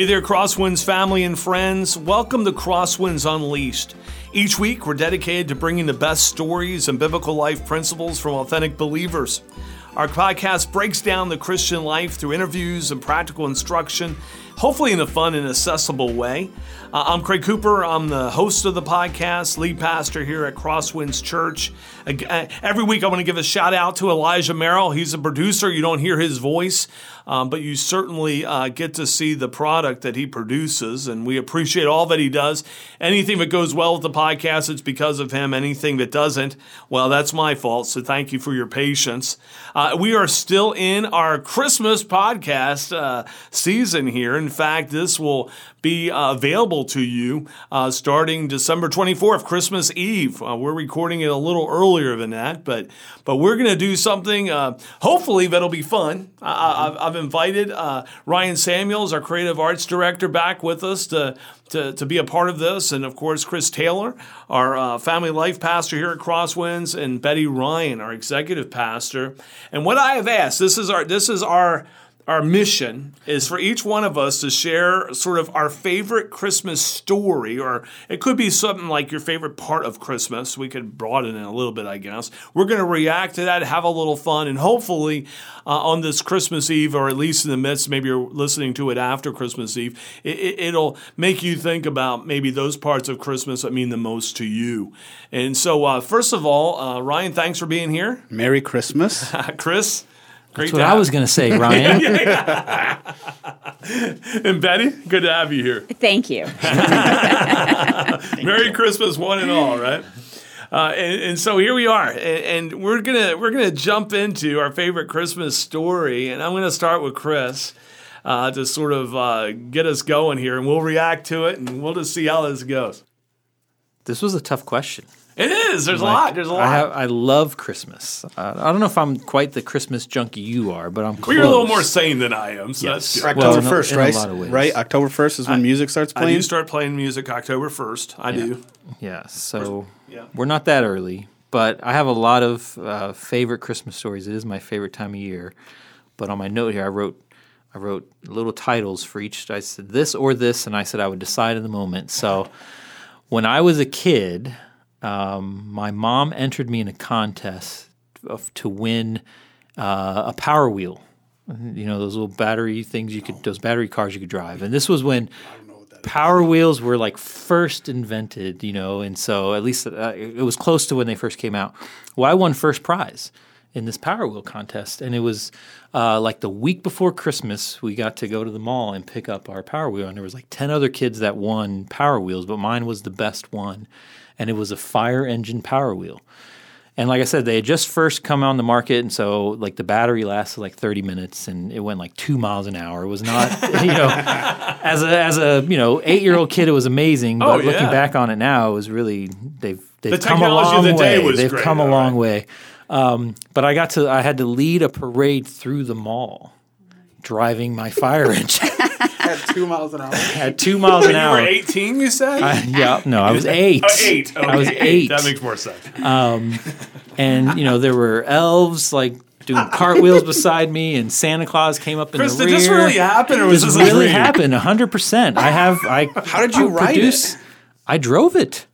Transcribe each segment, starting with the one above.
Hey there, Crosswinds family and friends. Welcome to Crosswinds Unleashed. Each week, we're dedicated to bringing the best stories and biblical life principles from authentic believers. Our podcast breaks down the Christian life through interviews and practical instruction, hopefully in a fun and accessible way. Uh, I'm Craig Cooper. I'm the host of the podcast, lead pastor here at Crosswinds Church. Uh, every week, I want to give a shout out to Elijah Merrill. He's a producer. You don't hear his voice, um, but you certainly uh, get to see the product that he produces, and we appreciate all that he does. Anything that goes well with the podcast, it's because of him. Anything that doesn't, well, that's my fault. So thank you for your patience. Uh, we are still in our Christmas podcast uh, season here. In fact, this will be uh, available to you uh, starting December 24th, Christmas Eve. Uh, we're recording it a little earlier than that, but but we're going to do something. Uh, hopefully, that'll be fun. I, have invited uh, Ryan Samuels, our creative arts director, back with us to. To, to be a part of this, and of course, Chris Taylor, our uh, family life pastor here at Crosswinds, and Betty Ryan, our executive pastor. And what I have asked, this is our this is our our mission is for each one of us to share sort of our favorite Christmas story, or it could be something like your favorite part of Christmas. We could broaden it a little bit, I guess. We're going to react to that, have a little fun, and hopefully uh, on this Christmas Eve, or at least in the midst, maybe you're listening to it after Christmas Eve, it, will make you think about maybe those parts of Christmas that mean the most to you. And so, uh, first of all, uh, Ryan, thanks for being here. Merry Christmas. Chris. Great That's what I was going to say, Ryan. and Betty, good to have you here. Thank you. Thank Merry you. Christmas, one and all, right? Uh, and, and, so here we are, and, and, we're gonna we're gonna jump into our favorite Christmas story, and I'm gonna start with Chris uh, to sort of uh, get us going here, and we'll react to it, and we'll just see how this goes. This was a tough question. It is. There's like, a lot. There's a lot. I, have, I love Christmas. Uh, I don't know if I'm quite the Christmas junkie you are, but I'm. Close. Well, you're a little more sane than I am. So yes. October first, well, right? Right. October first is when I, music starts playing. I do start playing music October first. I yeah. do. Yeah. So yeah. we're not that early, but I have a lot of uh, favorite Christmas stories. It is my favorite time of year. But on my note here, I wrote I wrote little titles for each. I said this or this, and I said I would decide in the moment. So when I was a kid um, my mom entered me in a contest of, to win uh, a Power Wheel. You know those little battery things you could, those battery cars you could drive. And this was when Power Wheels were like first invented. You know, and so at least uh, it was close to when they first came out. Well, I won first prize in this Power Wheel contest, and it was uh, like the week before Christmas. We got to go to the mall and pick up our Power Wheel, and there was like ten other kids that won Power Wheels, but mine was the best one and it was a fire engine power wheel. And like I said, they had just first come on the market, and so like the battery lasted like 30 minutes, and it went like two miles an hour. It was not, you know, as a as a you know eight year old kid, it was amazing. Oh, but oh, yeah. looking back on it now, it was really they've they've the come a long the way. they've great, come a long right. way. Um, but I got to I had to lead a parade through the mall, driving my fire engine. at two miles an hour. At two miles an hour. You were 18, you said? I, yeah, no, I was eight. Oh, eight. Okay. I was eight. That makes more sense. Um, and, you know, there were elves like doing cartwheels beside me, and Santa Claus came up in Chris, the rear. Did this really happen, or was this, this really happen? hundred percent. I have. I. How did you I ride produce, it? I drove it.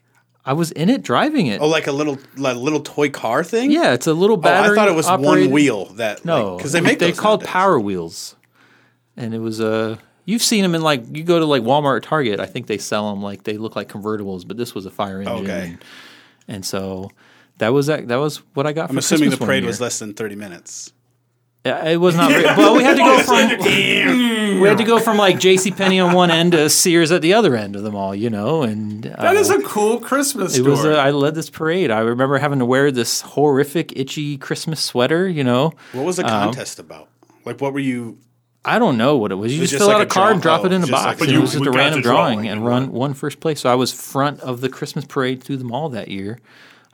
I was in it driving it. Oh, like a little like little toy car thing? Yeah, it's a little battery. Oh, I thought it was operated. one wheel that no, because like, they make they called nowadays. Power Wheels, and it was a You've seen them in like you go to like Walmart or Target. I think they sell them like they look like convertibles, but this was a fire engine. Okay. And, and so that was that. That was what I got. I'm assuming Christmas the parade was less than 30 minutes. Yeah, it was not. Very, well, we had to go from we had to go from like J.C. Penney on one end to Sears at the other end of the mall, you know. And uh, that is a cool Christmas. It was. A, I led this parade. I remember having to wear this horrific, itchy Christmas sweater. You know. What was the um, contest um, about? Like, what were you? I don't know what it was. You just, just, fill like out a, card drop it in oh, a box. Like, and it was just a random drawing, drawing and run one first place. So I was front of the Christmas parade through the mall that year.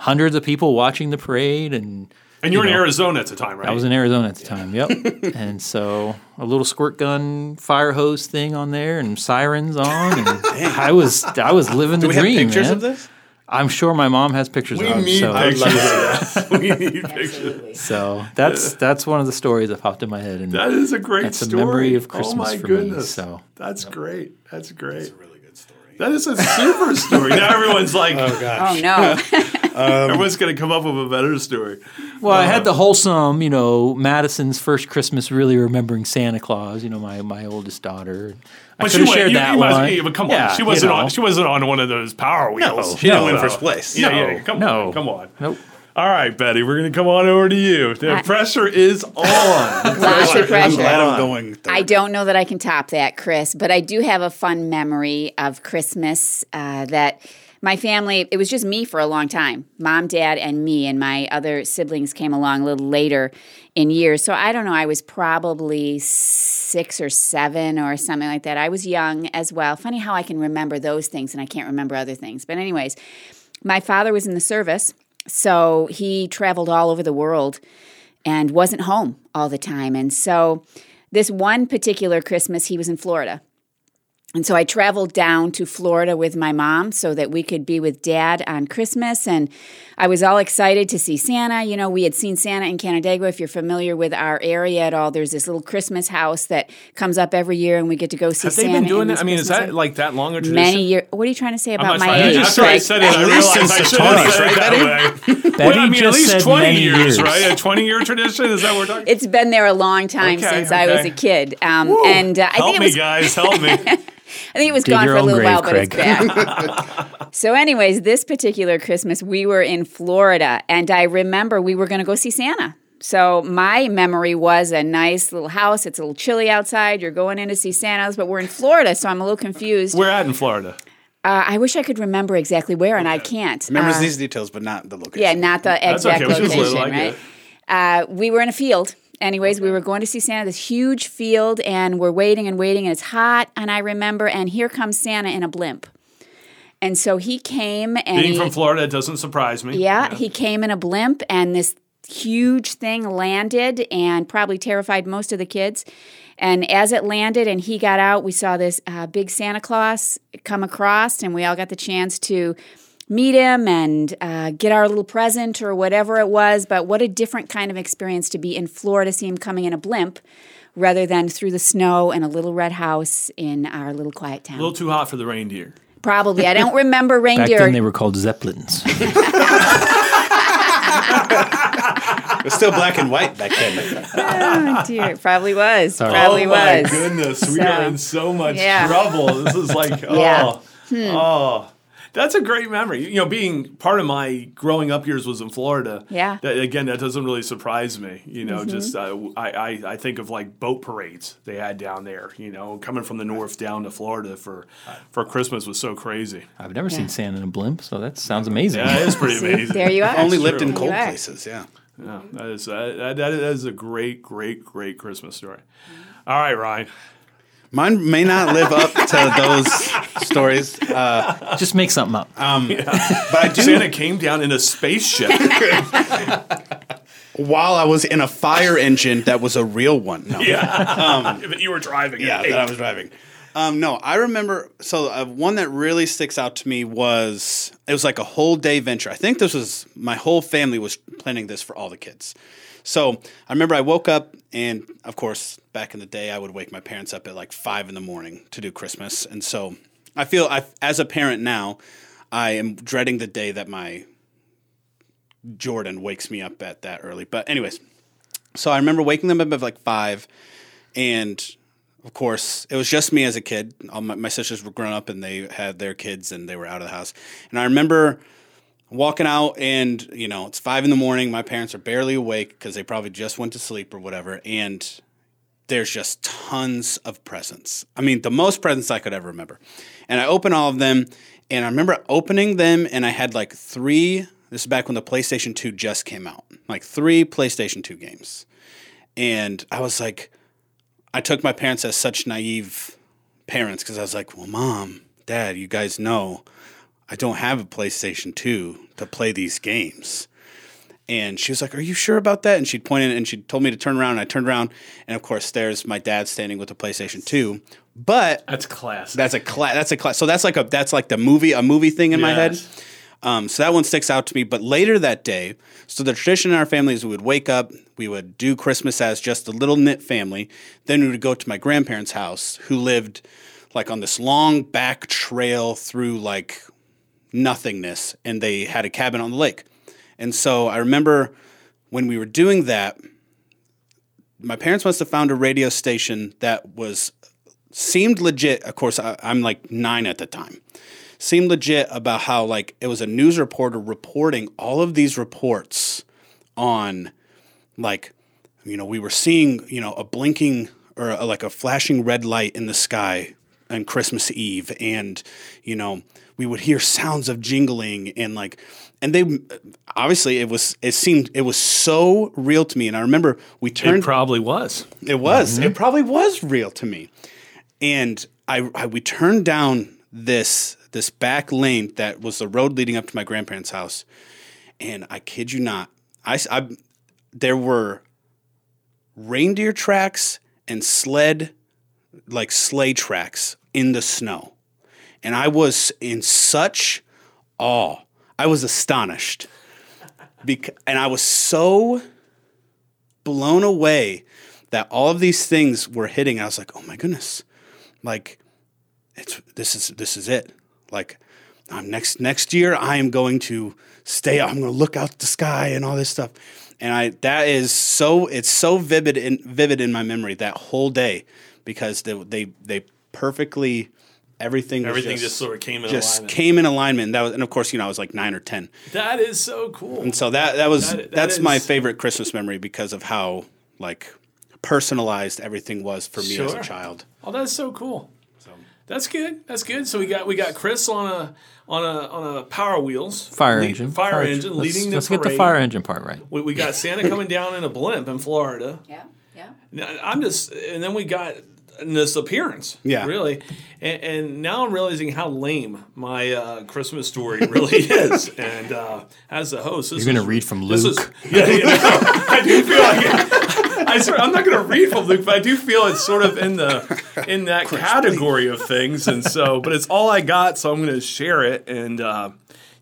Hundreds of people watching the parade and. And you were in Arizona at the time, right? I was in Arizona at the time. Yep. and so a little squirt gun, fire hose thing on there, and sirens on, and I was I was living the we dream. Have pictures man. of this? I'm sure my mom has pictures we of him. Need so. pictures. we need pictures. So that's that's one of the stories that popped in my head, and that is a great that's story. a memory of Christmas oh my for goodness. me. So that's yep. great. That's great. That's a really good story. That is a super story. Now everyone's like, oh gosh, oh no. um, everyone's gonna come up with a better story. Well, uh, I had the wholesome, you know, Madison's first Christmas, really remembering Santa Claus. You know, my my oldest daughter. I but she shared you, that you one. Be, but come on, she wasn't you know. on. She wasn't on one of those Power Wheels. No, she didn't win first place. Yeah, no, yeah. Come no. on, come on. Nope. All right, Betty, we're going to come on over to you. The I, pressure is on. Lots of pressure. I'm glad I'm going. Third. I don't know that I can top that, Chris, but I do have a fun memory of Christmas uh, that my family, it was just me for a long time. Mom, dad, and me, and my other siblings came along a little later in years. So I don't know, I was probably six or seven or something like that. I was young as well. Funny how I can remember those things and I can't remember other things. But, anyways, my father was in the service. So he traveled all over the world and wasn't home all the time. And so this one particular Christmas, he was in Florida. And so I traveled down to Florida with my mom so that we could be with dad on Christmas. And I was all excited to see Santa. You know, we had seen Santa in Canandaigua. If you're familiar with our area at all, there's this little Christmas house that comes up every year and we get to go see Have Santa. they been doing that? I mean, is that like that long a tradition? Many years. What are you trying to say about my trying, age? After I said it, I realized I should have said it that way. Betty well, I mean, just at least said 20 years, years, right? A 20 year tradition? Is that what we're talking It's been there a long time Okay, since I was a kid. Um, and uh, I Help think it me, guys. Help me. I think it was Dig gone for a little grave, while, but it's back. so, anyways, this particular Christmas, we were in Florida, and I remember we were going to go see Santa. So, my memory was a nice little house. It's a little chilly outside. You're going in to see Santa's, but we're in Florida, so I'm a little confused. We're at in Florida. Uh, I wish I could remember exactly where, and I can't. Remembers Uh, these details, but not the location. yeah, not the That's exact okay. Location, like right? it. Uh, we were in a field. Anyways, we were going to see Santa, this huge field, and we're waiting and waiting, and it's hot. And I remember, and here comes Santa in a blimp. And so he came and Being he, from Florida, it doesn't surprise me. yeah, he came in a blimp, and this huge thing landed and probably terrified most of the kids. And as it landed and he got out, we saw this uh, big Santa Claus come across, and we all got the chance to meet him and uh, get our little present or whatever it was. But what a different kind of experience to be in Florida, see him coming in a blimp rather than through the snow in a little red house in our little quiet town. A little too hot for the reindeer. Probably. I don't remember reindeer. Back reindeer. then, they were called zeppelins. It was still black and white back then. oh, dear. It probably was. Sorry. Probably oh my was. goodness, we So- are in so much Yeah. trouble. This is like, oh, Yeah. oh. That's a great memory. You know, being part of my growing up years was in Florida. Yeah. That, again, that doesn't really surprise me. You know, just uh, I, I I think of like boat parades they had down there. You know, coming from the north down to Florida for for Christmas was so crazy. I've never seen sand in a blimp, so that sounds amazing. Yeah, it is pretty See, amazing. there you are. Only lived in There cold places. Yeah. Yeah, that is uh, that, that is a great, great, great Christmas story. All right, Ryan. Mine may not live up to those stories, uh, Just make something up. but I do. Santa came down in a spaceship. While I was in a fire engine that was a real one. No. yeah, but you were driving. it. Yeah, that I was driving. Um, no, I remember. So uh, one that really sticks out to me was it was like a whole day venture. I think this was my whole family was planning this for all the kids. So I remember I woke up, and of course, back in the day, I would wake my parents up at like five in the morning to do Christmas, and so I feel I, as a parent now, I am dreading the day that my Jordan wakes me up at that early. But anyways, so I remember waking them up at like five, and of course, it was just me as a kid. All my, my sisters were grown up and they had their kids and they were out of the house. And I remember walking out and, you know, it's five in the morning. My parents are barely awake because they probably just went to sleep or whatever. And there's just tons of presents. I mean, the most presents I could ever remember. And I open all of them and I remember opening them and I had like three. This is back when the PlayStation 2 just came out, like three PlayStation 2 games. And I was like, I took my parents as such naive parents because I was like, well, mom, dad, you guys know I don't have a PlayStation 2 to play these games. And she was like, Are you sure about that? And she'd pointed and she told me to turn around. And I turned around. And of course, there's my dad standing with the PlayStation 2. But That's classic. that's a class. That's a class. So that's like a that's like the movie a movie thing in my head. Um, so that one sticks out to me. But later that day, so the tradition in our family is we would wake up, we would do Christmas as just a little knit family. Then we would go to my grandparents' house, who lived like on this long back trail through like nothingness, and they had a cabin on the lake. And so I remember when we were doing that, my parents must have found a radio station that was seemed legit. Of course, I, I'm like nine at the time seemed legit about how like it was a news reporter reporting all of these reports on like you know we were seeing you know a blinking or a, like a flashing red light in the sky on Christmas Eve and you know we would hear sounds of jingling and like and they obviously it was it seemed it was so real to me and I remember we turned It probably was. it was. Mm-hmm. It probably was real to me. And I, I we turned down this this back lane that was the road leading up to my grandparents' house. And I kid you not, I, I there were reindeer tracks and sled like sleigh tracks in the snow. And I was in such awe. I was astonished. Bec- and I was so blown away that all of these things were hitting. I was like, oh my goodness, like it's this is this is it. Like um, next next year, I am going to stay. I'm going to look out the sky and all this stuff. And I that is so it's so vivid in vivid in my memory that whole day because they they, they perfectly everything Everything just sort of came in just alignment. came in alignment. And that was and of course you know I was like nine or ten. That is so cool. And so that that was That- that that's my favorite Christmas memory because of how like personalized everything was for me as a child. Oh, that's so cool. So That's good. That's good. So we got we got Chris on a on a on a power wheels Fire lead- engine. fire, engine let's, leading Let's the get the fire engine part right. We, we got Santa coming down in a blimp in Florida. Yeah, yeah. Now, I'm just, and then we got this appearance. Yeah. really. And, and now I'm realizing how lame my uh, Christmas story really is. And uh, as the host, this You're gonna read from this Luke. Is, yeah, you know, I do feel like. I swear, I'm not going to read from Luke, but I do feel it's sort of in the in that category of things, and so, but it's all I got, so I'm going to share it, and uh,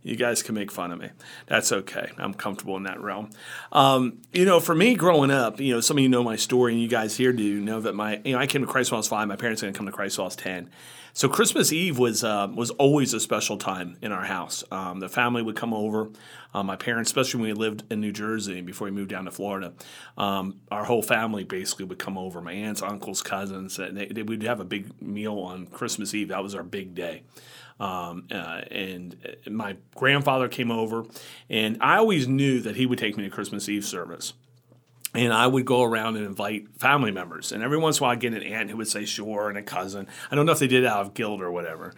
you guys can make fun of me. That's okay. I'm comfortable in that realm. Um, you know, for me growing up, you know, some of you know my story, and you guys here do know that my, you know, I came to Christ when I was five. My parents didn't come to Christ when I was ten. So Christmas Eve was uh, was always a special time in our house. Um, the family would come over. Um, my parents, especially when we lived in New Jersey before we moved down to Florida, um, our whole family basically would come over. My aunts, uncles, cousins. They, they, we'd have a big meal on Christmas Eve. That was our big day. Um, uh, and uh, my grandfather came over, and I always knew that he would take me to Christmas Eve service and I would go around and invite family members. And every once in a while, I'd get an aunt who would say sure and a cousin. I don't know if they did it out of guilt or whatever.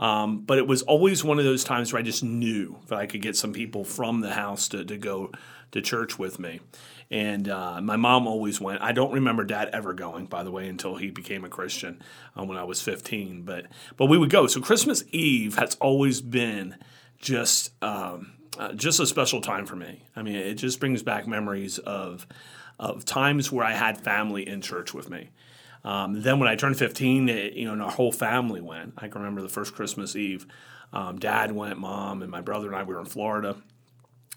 Um, but it was always one of those times where I just knew that I could get some people from the house to, to go to church with me. And uh, my mom always went. I don't remember dad ever going, by the way, until he became a Christian uh, when I was 15. But, but we would go. So Christmas Eve has always been just. Um, uh, just a special time for me. I mean, it just brings back memories of of times where I had family in church with me. Um, then when I turned 15, it, you know, and our whole family went. I can remember the first Christmas Eve. Um, Dad went, Mom, and my brother and I we were in Florida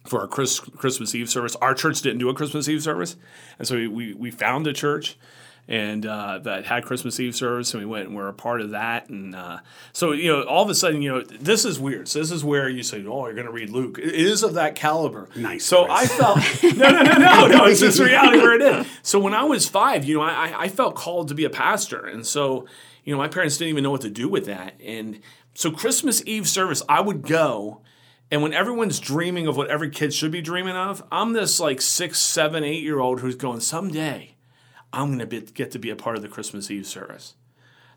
for our Chris, Christmas Eve service. Our church didn't do a Christmas Eve service, and so we we, we found a church and uh, that had Christmas Eve service, and we went and we're a part of that. And uh, so, you know, all of a sudden, you know, this is weird. So this is where you say, "Oh, you're going to read Luke." It is of that caliber. Nice, So. I felt no, no, no, no, no. It's just reality where it is. So when I was five, you know, I, I felt called to be a pastor, and so you know, my parents didn't even know what to do with that. And so Christmas Eve service, I would go. And when everyone's dreaming of what every kid should be dreaming of, I'm this like six, seven, eight year old who's going, someday I'm going to get to be a part of the Christmas Eve service.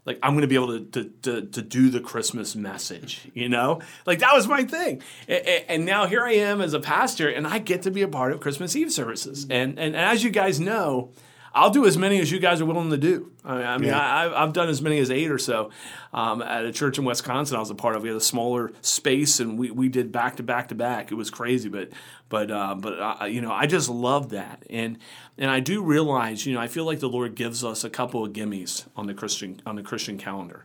Like I'm going to be able to, to, to, to do the Christmas message, you know? Like that was my thing. A- a- And now here I am as a pastor and I get to be a part of Christmas Eve services. And, and as you guys know, I'll do as many as you guys are willing to do. I mean, I mean I, I've- I've done as many as eight or so um, at a church in Wisconsin. I was a part of. We had a smaller space, and we, we did back to back to back. It was crazy, but but uh, but uh, you know, I just love that, and and I do realize, you know, I feel like the Lord gives us a couple of gimmies on the Christian on the Christian calendar.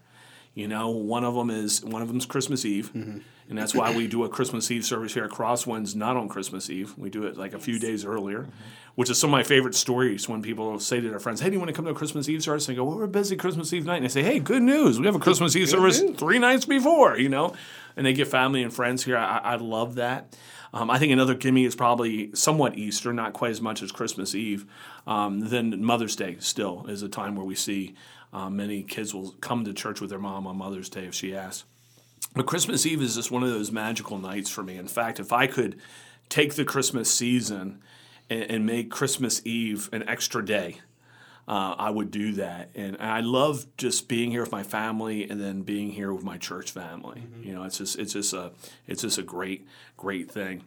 You know, one of them is one of them's Christmas Eve, Mm-hmm. and that's why we do a Christmas Eve service here at Crosswinds, not on Christmas Eve. We do it like a few days earlier, which is some of my favorite stories when people say to their friends, "Hey, do you want to come to a Christmas Eve service?" And they go, "Well, we're busy Christmas Eve night," and I say, "Hey, good news! We have a Christmas Eve service three nights before." You know, and they get family and friends here. I, I love that. Um, I think another gimme is probably somewhat Easter, not quite as much as Christmas Eve. Um, then Mother's Day still is a time where we see uh, many kids will come to church with their mom on Mother's Day if she asks. But Christmas Eve is just one of those magical nights for me. In fact, if I could take the Christmas season and, and make Christmas Eve an extra day, uh, I would do that. And I love just being here with my family and then being here with my church family. You know, it's just it's just a it's just a great great thing.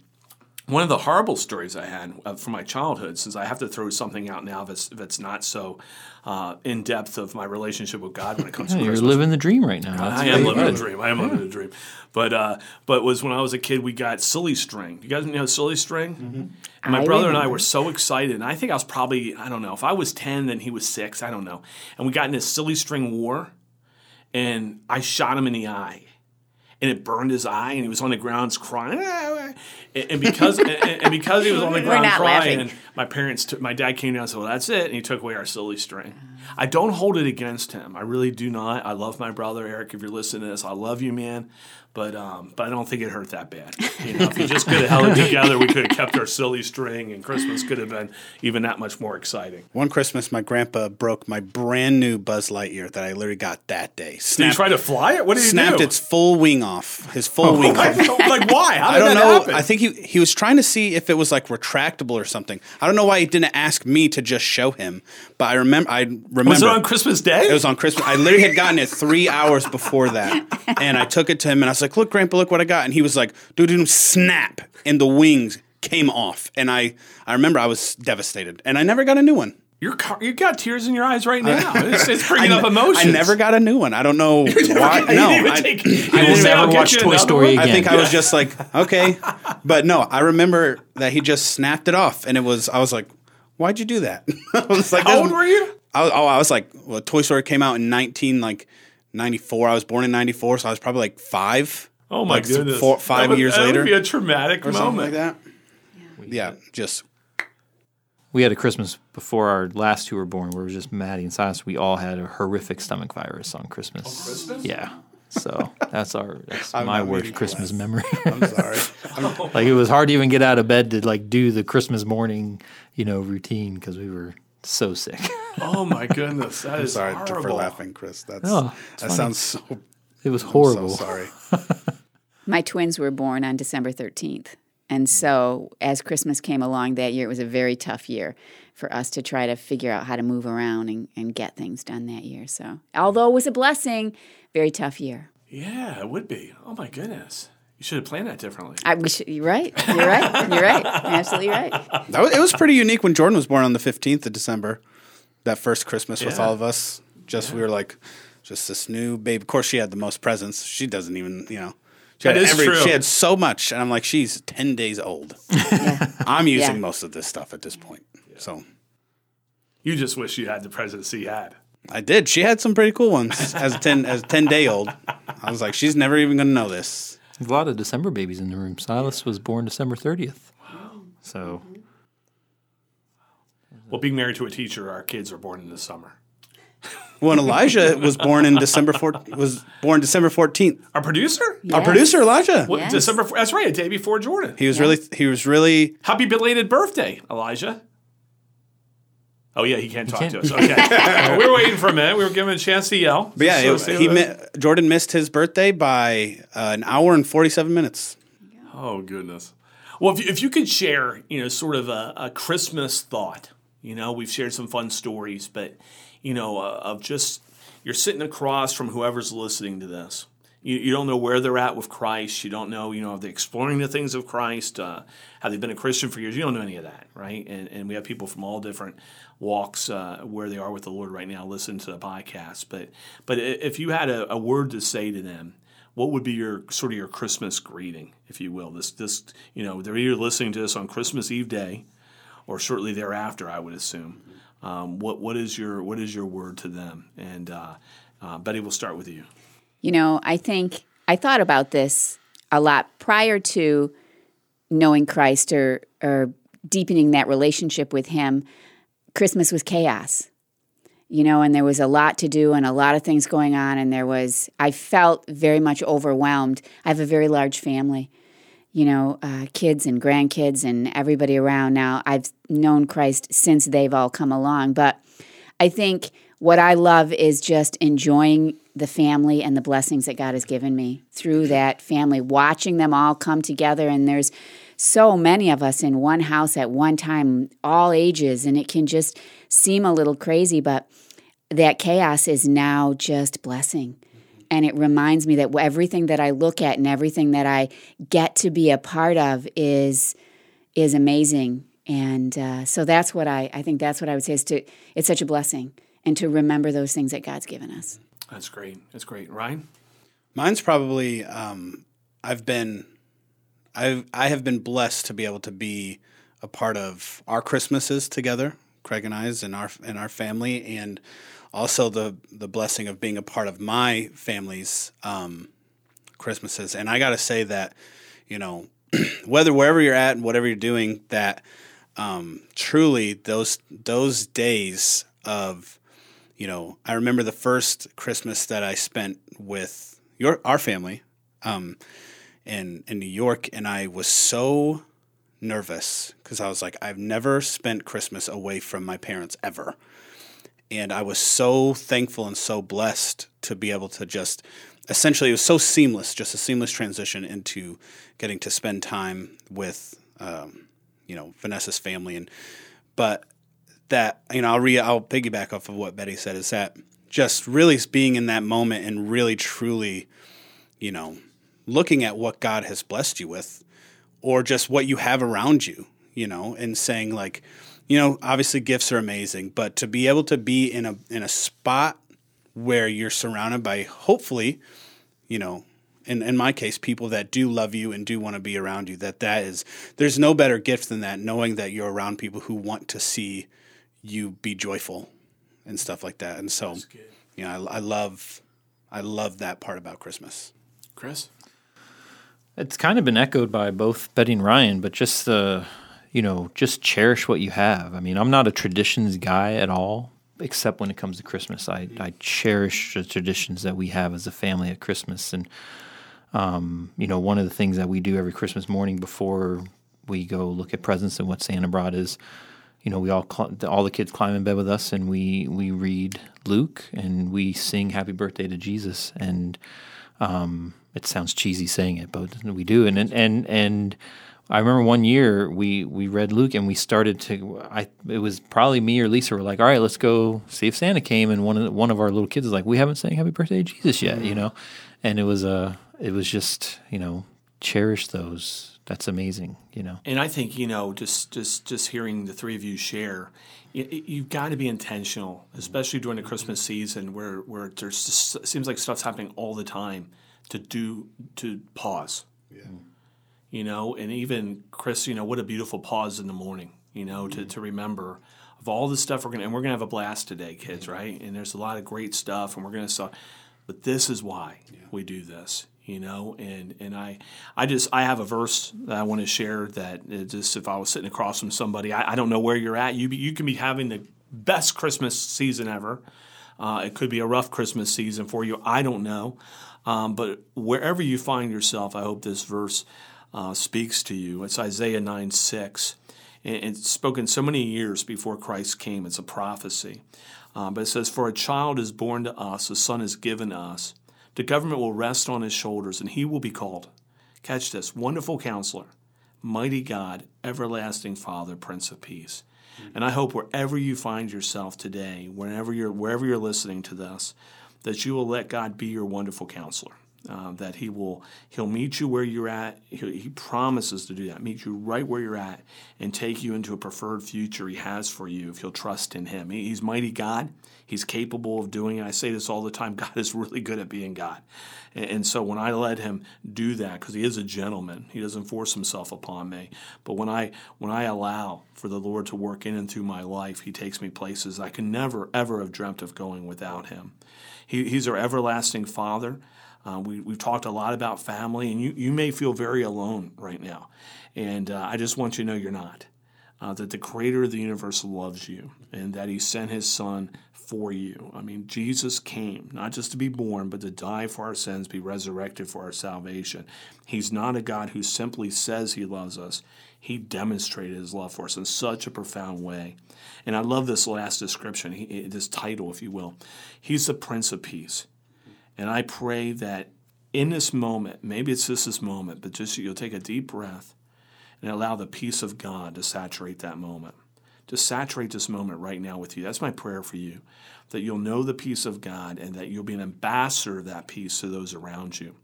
One of the horrible stories I had uh, from my childhood, since I have to throw something out now that's that's not so uh, in depth of my relationship with God when it comes to You're Christmas. living the dream right now. That's I am living the dream. I am living a dream. But uh, but was when I was a kid, we got silly string. You guys know silly string? And my I brother and I were so excited. And I think I was probably I don't know if I was ten, then he was six. I don't know. And we got in this silly string war, and I shot him in the eye. And it burned his eye, and he was on the ground crying. And, and because and, and because he was on the ground crying, laughing. my parents, took, my dad came down and said, "Well, that's it," and he took away our silly string. I don't hold it against him. I really do not. I love my brother Eric. If you're listening to this, I love you, man. But um, but I don't think it hurt that bad. You know, if we just could have held it together, we could have kept our silly string, and Christmas could have been even that much more exciting. One Christmas, my grandpa broke my brand new Buzz Lightyear that I literally got that day. Did you Snapped, try to fly it? What did you snapped do? its full wing off. His full wing off. like why? How I don't know. happen? I think he he was trying to see if it was like retractable or something. I don't know why he didn't ask me to just show him. But I remember. I remember. was it on Christmas Day? It was on Christmas. I literally had gotten it three hours before that, and I took it to him and I was like, "Look, Grandpa, look what I got." And he was like, "Dude, dude, snap!" And the wings came off, and I I remember I was devastated, and I never got a new one. You're car- you got tears in your eyes right now. It's, it's bringing I, up ne- emotions. I never got a new one. I don't know why. You No, I, take- I I will never get watch Toy Story one." again. I think I was just like, okay, but no, I remember that he just snapped it off, and it was I was like, why'd you do that? I was like, How old were you? I was, oh, I was like, well, Toy Story came out in nineteen like ninety four. I was born in ninety four, so I was probably like five. Oh my like goodness! four- five That would- years that later, would be a traumatic or moment. like that. Yeah, just We had a Christmas before our last two were born where it was just Maddie and Silas. We all had a horrific stomach virus on Christmas. Christmas? Yeah. So that's our that's I'm my worst Christmas laugh. memory. I'm sorry. Oh. like it was hard to even get out of bed to like do the Christmas morning, you know, routine because we were so sick. Oh my goodness! That I'm is sorry horrible. for laughing, Chris. That's Oh, that funny. sounds so, It was so horrible. sorry. My twins were born on December 13th. And so, as Christmas came along that year, it was a very tough year for us to try to figure out how to move around and, and get things done that year. So, although it was a blessing, very tough year. Yeah, it would be. Oh my goodness! You should have planned that differently. I wish you're right. You're right. You're right. You're absolutely right. That was, it was pretty unique when Jordan was born on the 15th of December. That first Christmas with all of us. Just we were like, just this new babe. Of course, she had the most presents. She doesn't even, you know. She That had is true. She had so much, and I'm like, she's 10 days old. I'm using Yeah. most of this stuff at this point. So You just wish you had the presidency you had. I did. She had some pretty cool ones as a 10 as a 10 day old. I was like, she's never even gonna know this. There's a lot of December babies in the room. Silas was born December 30th. Wow. So Well, being married to a teacher, our kids are born in the summer. When Elijah was born in December 4, was born December 14th. Our producer? Our producer Elijah. What, Yes. December. That's right, a day before Jordan. He was really he was really Happy belated birthday, Elijah. Oh yeah, he can't talk can't- to us. Okay, we were waiting for a minute. We were giving him a chance to yell. But yeah, So- it- he mi- Jordan missed his birthday by uh, an hour and forty seven minutes. Oh goodness. Well, if you, if you could share, you know, sort of a, a Christmas thought. You know, we've shared some fun stories, but you know, uh, of just you're sitting across from whoever's listening to this. You, you don't know where they're at with Christ. You don't know, you know, are they exploring the things of Christ? Uh, have they been a Christian for years? You don't know any of that, right? And, and we have people from all different walks uh, where they are with the Lord right now listen to the podcast. But but if you had a, a word to say to them, what would be your sort of your Christmas greeting, if you will? This this you know they're either listening to this on Christmas Eve day, or shortly thereafter, I would assume. Um, what what is your what is your word to them? And uh, uh, Betty, we'll start with you. You know, I think I thought about this a lot prior to knowing Christ or or deepening that relationship with him. Christmas was chaos. You know, and there was a lot to do and a lot of things going on and there was I felt very much overwhelmed. I have a very large family. You know, uh, kids and grandkids and everybody around now. I've known Christ since they've all come along, but I think what I love is just enjoying the family and the blessings that God has given me through that family, watching them all come together. And there's so many of us in one house at one time, all ages, and it can just seem a little crazy, but that chaos is now just blessing. And it reminds me that everything that I look at and everything that I get to be a part of is is amazing. And uh, so that's what I, I think that's what I would say is to it's such a blessing and to remember those things that God's given us. That's great. That's great. Ryan? Mine's probably um, I've been I've I have been blessed to be able to be a part of our Christmases together, Craig and I's and our and our family, and also the the blessing of being a part of my family's um, Christmases. And I got to say that you know whether wherever you're at and whatever you're doing, that um, truly those those days of you know, I remember the first Christmas that I spent with your our family um, in in New York, and I was so nervous because I was like, I've never spent Christmas away from my parents ever, and I was so thankful and so blessed to be able to just essentially it was so seamless, just a seamless transition into getting to spend time with um, you know Vanessa's family. And but that you know I'll re I'll piggyback off of what Betty said is that just really being in that moment and really truly you know looking at what God has blessed you with or just what you have around you you know and saying like you know obviously gifts are amazing but to be able to be in a in a spot where you're surrounded by hopefully you know in, in my case people that do love you and do want to be around you that that is there's no better gift than that knowing that you're around people who want to see you be joyful and stuff like that. And so, you know, I, I love, I love that part about Christmas. Chris, it's kind of been echoed by both Betty and Ryan, but just the, you know, just cherish what you have. I mean, I'm not a traditions guy at all, except when it comes to Christmas. I, I cherish the traditions that we have as a family at Christmas. And, um, you know, one of the things that we do every Christmas morning before we go look at presents and what Santa brought is you know, we all cl- all the kids climb in bed with us, and we we read Luke, and we sing Happy Birthday to Jesus, and um, it sounds cheesy saying it, but we do, and and and. and I remember one year we, we read Luke and we started to I it was probably me or Lisa were like all right let's go see if Santa came. And one of the, one of our little kids was like we haven't sang Happy Birthday to Jesus yet you know? And it was a uh, it was just you know cherish those that's amazing, you know. And I think you know, just just just hearing the three of you share, you, you've got to be intentional, especially during the Christmas season, where where there's just it seems like stuff's happening all the time. To do to pause, yeah. You know, and even Chris, you know, what a beautiful pause in the morning. You know, mm-hmm. to to remember of all the stuff we're gonna and we're gonna have a blast today, kids, right? And there's a lot of great stuff, and we're gonna saw. But this is why yeah. we do this you know and and i i just i have a verse that i want to share that just if i was sitting across from somebody i, I don't know where you're at. You you can be having the best christmas season ever. Uh, it could be a rough christmas season for you i don't know. Um, but wherever you find yourself i hope this verse uh, speaks to you. It's isaiah 9 6 and it's spoken so many years before christ came. It's a prophecy. Uh, but it says for a child is born to us a son is given us the government will rest on his shoulders, and he will be called, catch this, Wonderful Counselor, Mighty God, Everlasting Father, Prince of Peace. Mm-hmm. And I hope wherever you find yourself today, wherever you're, wherever you're listening to this, that you will let God be your wonderful counselor. Uh, that he will he'll meet you where you're at he, he, promises to do that meet you right where you're at and take you into a preferred future he has for you if you'll trust in him he, he's mighty god He's capable of doing it. I say this all the time God is really good at being God. And, so when I let him do that, because he is a gentleman, he doesn't force himself upon me. But when I when I allow for the Lord to work in and through my life, he takes me places I could never ever have dreamt of going without him. He, he's our everlasting Father. Uh, we, we've talked a lot about family, and you, you may feel very alone right now. And uh, I just want you to know you're not. Uh, that the creator of the universe loves you and that he sent his son for you. I mean, Jesus came not just to be born, but to die for our sins, be resurrected for our salvation. He's not a God who simply says he loves us. He demonstrated his love for us in such a profound way. And I love this last description, he, this title, if you will. He's the Prince of Peace. And I pray that in this moment, maybe it's just this moment, but just you'll take a deep breath and allow the peace of God to saturate that moment to saturate this moment right now with you. That's my prayer for you that you'll know the peace of God and that you'll be an ambassador of that peace to those around you.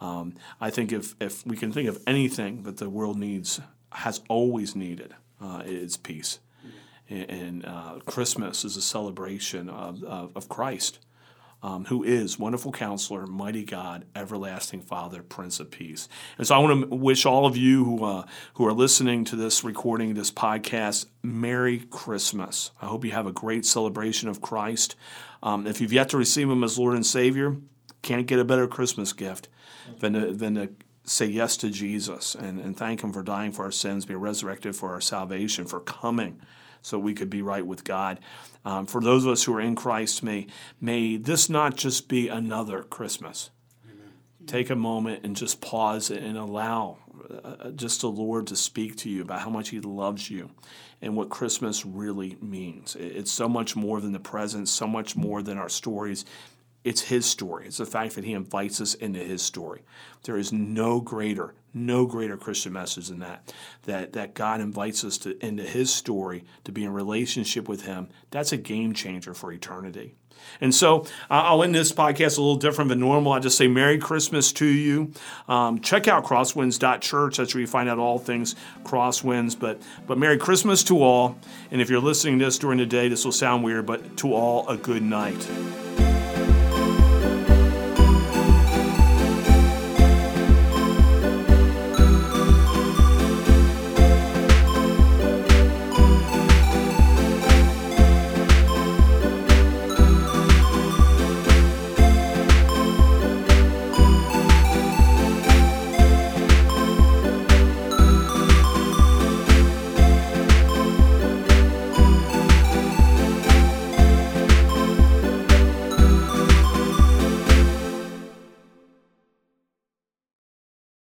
Um, I think if, if we can think of anything that the world needs, has always needed, uh, it's peace. And, and uh, Christmas is a celebration of, of, of Christ um, who is wonderful counselor, mighty God, everlasting Father, Prince of Peace. And so I want to wish all of you who, uh, who are listening to this recording, this podcast, Merry Christmas. I hope you have a great celebration of Christ. Um, if you've yet to receive Him as Lord and Savior, can't get a better Christmas gift than to, than to say yes to Jesus and, and thank Him for dying for our sins, being resurrected for our salvation, for coming so we could be right with God. Um, for those of us who are in Christ, may, may this not just be another Christmas. Amen. Take a moment and just pause and allow uh, uh, just the Lord to speak to you about how much He loves you and what Christmas really means. It's so much more than the presents, so much more than our stories. It's His story. It's the fact that He invites us into His story. There is no greater, no greater Christian message than that. That that God invites us to into His story to be in relationship with Him. That's a game changer for eternity. And so uh, I'll end this podcast a little different than normal. I just say Merry Christmas to you. Um, check out crosswinds.church. That's where you find out all things Crosswinds. But but Merry Christmas to all. And if you're listening to this during the day, this will sound weird, but to all a good night.